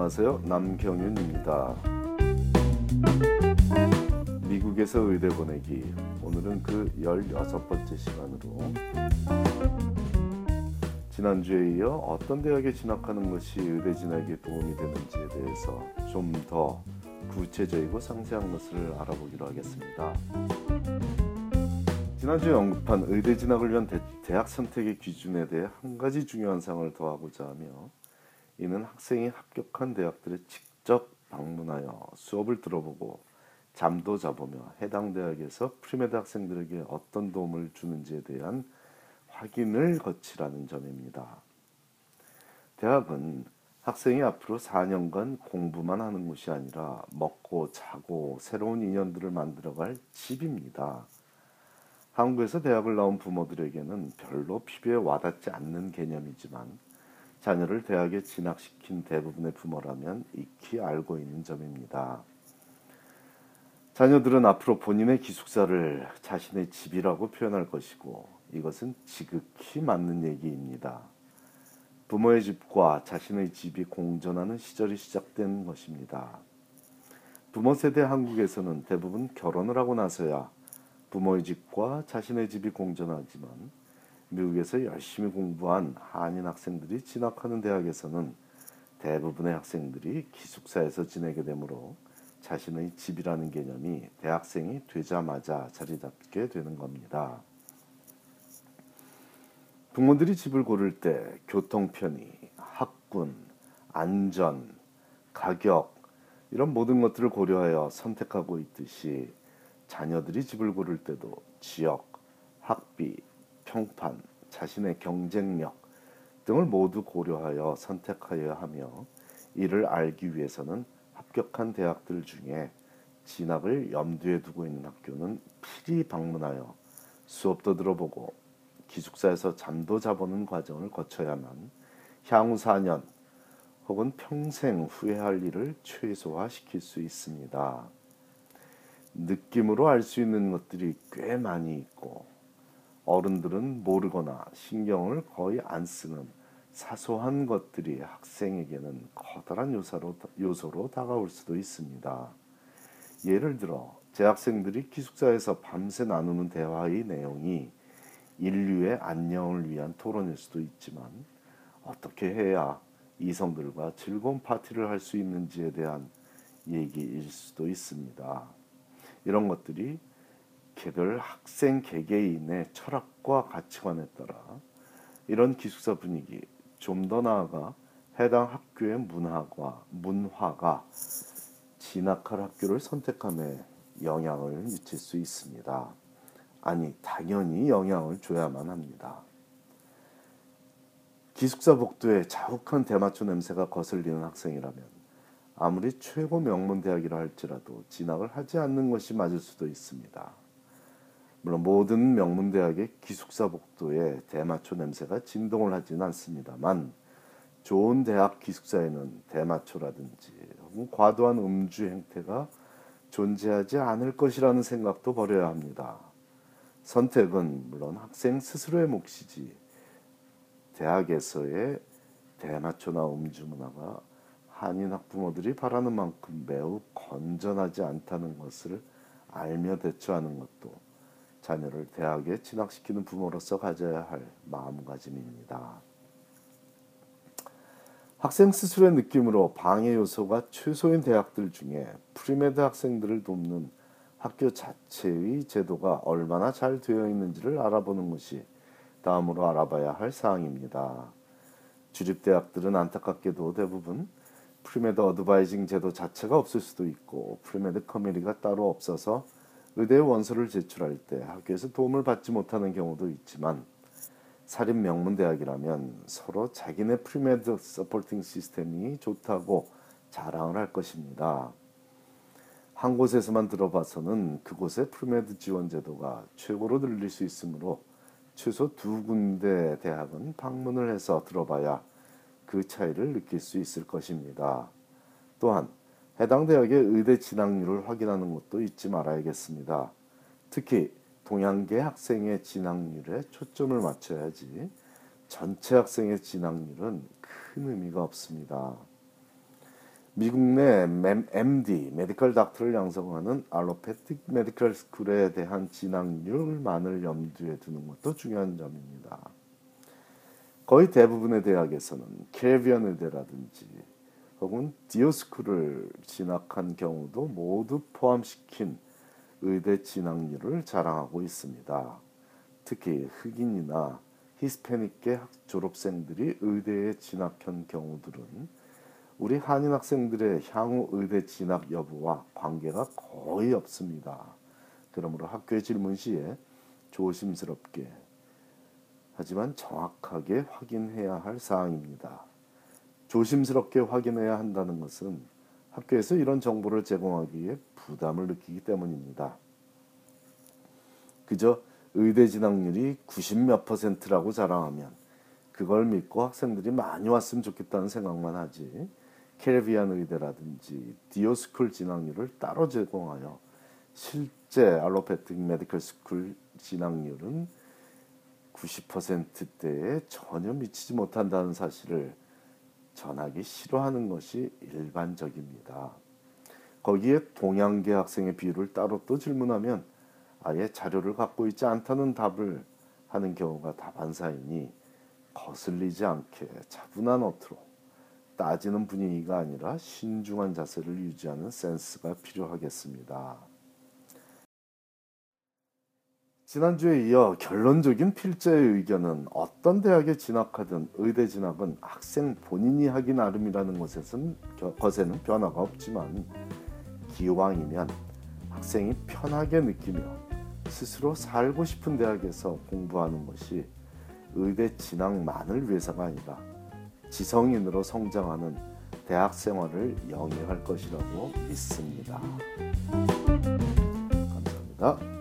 안녕하세요. 남경윤입니다. 미국에서 의대 보내기. 오늘은 그 16번째 시간으로 지난주에 이어 어떤 대학에 진학하는 것이 의대 진학에 도움이 되는지에 대해서 좀 더 구체적이고 상세한 것을 알아보기로 하겠습니다. 지난주에 언급한 의대 진학을 위한 대, 학 선택의 기준에 대해 한 가지 중요한 사항을 더하고자 하며 이는 학생이 합격한 대학들에 직접 방문하여 수업을 들어보고 잠도 자보며 해당 대학에서 premed 학생들에게 어떤 도움을 주는지에 대한 확인을 거치라는 점입니다. 대학은 학생이 앞으로 4년간 공부만 하는 곳이 아니라 먹고 자고 새로운 인연들을 만들어갈 집입니다. 한국에서 대학을 나온 부모들에게는 별로 피부에 와닿지 않는 개념이지만 자녀를 대학에 진학시킨 대부분의 부모라면 익히 알고 있는 점입니다. 자녀들은 앞으로 본인의 기숙사를 자신의 집이라고 표현할 것이고 이것은 지극히 맞는 얘기입니다. 부모의 집과 자신의 집이 공존하는 시절이 시작된 것입니다. 부모 세대 한국에서는 대부분 결혼을 하고 나서야 부모의 집과 자신의 집이 공존하지만 미국에서 열심히 공부한 한인 학생들이 진학하는 대학에서는 대부분의 학생들이 기숙사에서 지내게 되므로 자신의 집이라는 개념이 대학생이 되자마자 자리 잡게 되는 겁니다. 부모들이 집을 고를 때 교통 편의, 학군, 안전, 가격 이런 모든 것들을 고려하여 선택하고 있듯이 자녀들이 집을 고를 때도 지역, 학비, 평판, 자신의 경쟁력 등을 모두 고려하여 선택하여야 하며 이를 알기 위해서는 합격한 대학들 중에 진학을 염두에 두고 있는 학교는 필히 방문하여 수업도 들어보고 기숙사에서 잠도 자보는 과정을 거쳐야만 향후 4년 혹은 평생 후회할 일을 최소화시킬 수 있습니다. 느낌으로 알 수 있는 것들이 꽤 많이 있고 어른들은 모르거나 신경을 거의 안 쓰는 사소한 것들이 학생에게는 커다란 요소로, 요소로 다가올 수도 있습니다. 예를 들어 재학생들이 기숙사에서 밤새 나누는 대화의 내용이 인류의 안녕을 위한 토론일 수도 있지만 어떻게 해야 이성들과 즐거운 파티를 할 수 있는지에 대한 얘기일 수도 있습니다. 이런 것들이 개별 학생 개개인의 철학과 가치관에 따라 이런 기숙사 분위기 좀 더 나아가 해당 학교의 문화가 문화가 진학할 학교를 선택함에 영향을 미칠 수 있습니다. 아니 당연히 영향을 줘야만 합니다. 기숙사 복도에 자욱한 대마초 냄새가 거슬리는 학생이라면 아무리 최고 명문 대학이라 할지라도 진학을 하지 않는 것이 맞을 수도 있습니다. 물론 모든 명문 대학의 기숙사 복도에 대마초 냄새가 진동을 하지는 않습니다만 좋은 대학 기숙사에는 대마초라든지 과도한 음주 행태가 존재하지 않을 것이라는 생각도 버려야 합니다. 선택은 물론 학생 스스로의 몫이지 대학에서의 대마초나 음주 문화가 한인 학부모들이 바라는 만큼 매우 건전하지 않다는 것을 알며 대처하는 것도 자녀를 대학에 진학시키는 부모로서 가져야 할 마음가짐입니다. 학생 스스로의 느낌으로 방해 요소가 최소인 대학들 중에 premed 학생들을 돕는 학교 자체의 제도가 얼마나 잘 되어 있는지를 알아보는 것이 다음으로 알아봐야 할 사항입니다. 주립대학들은 안타깝게도 대부분 premed advising 제도 자체가 없을 수도 있고 premed committee가 따로 없어서 의대 원서를 제출할 때 학교에서 도움을 받지 못하는 경우도 있지만 사립 명문 대학이라면 서로 자기네 premed supporting 시스템이 좋다고 자랑을 할 것입니다. 한 곳에서만 들어봐서는 그곳의 premed 지원 제도가 최고로 들릴 수 있으므로 최소 두 군데 대학은 방문을 해서 들어봐야 그 차이를 느낄 수 있을 것입니다. 또한 해당 대학의 의대 진학률을 확인하는 것도 잊지 말아야겠습니다. 특히 동양계 학생의 진학률에 초점을 맞춰야지 전체 학생의 진학률은 큰 의미가 없습니다. 미국 내 MD, Medical Doctor를 양성하는 Allopathic Medical School에 대한 진학률만을 염두에 두는 것도 중요한 점입니다. 거의 대부분의 대학에서는 캐비언 의대라든지 혹은 디오스쿨을 진학한 경우도 모두 포함시킨 의대 진학률을 자랑하고 있습니다. 특히 흑인이나 히스패닉계 졸업생들이 의대에 진학한 경우들은 우리 한인 학생들의 향후 의대 진학 여부와 관계가 거의 없습니다. 그러므로 학교에 질문 시에 조심스럽게 하지만 정확하게 확인해야 할 사항입니다. 조심스럽게 확인해야 한다는 것은 학교에서 이런 정보를 제공하기에 부담을 느끼기 때문입니다. 그저 의대 진학률이 90몇 퍼센트라고 자랑하면 그걸 믿고 학생들이 많이 왔으면 좋겠다는 생각만 하지 캐리비안 의대라든지 DO School 진학률을 따로 제공하여 실제 Allopathic Medical School 진학률은 90%대에 전혀 미치지 못한다는 사실을 전하기 싫어하는 것이 일반적입니다. 거기에 동양계 학생의 비율을 따로 또 질문하면 아예 자료를 갖고 있지 않다는 답을 하는 경우가 다반사이니 거슬리지 않게 차분한 어투로 따지는 분위기가 아니라 신중한 자세를 유지하는 센스가 필요하겠습니다. 지난주에 이어 결론적인 필자의 의견은 어떤 대학에 진학하든 의대 진학은 학생 본인이 하기 나름이라는 것에는, 것에는 변화가 없지만 기왕이면 학생이 편하게 느끼며 스스로 살고 싶은 대학에서 공부하는 것이 의대 진학만을 위해서가 아니라 지성인으로 성장하는 대학 생활을 영위할 것이라고 믿습니다. 감사합니다.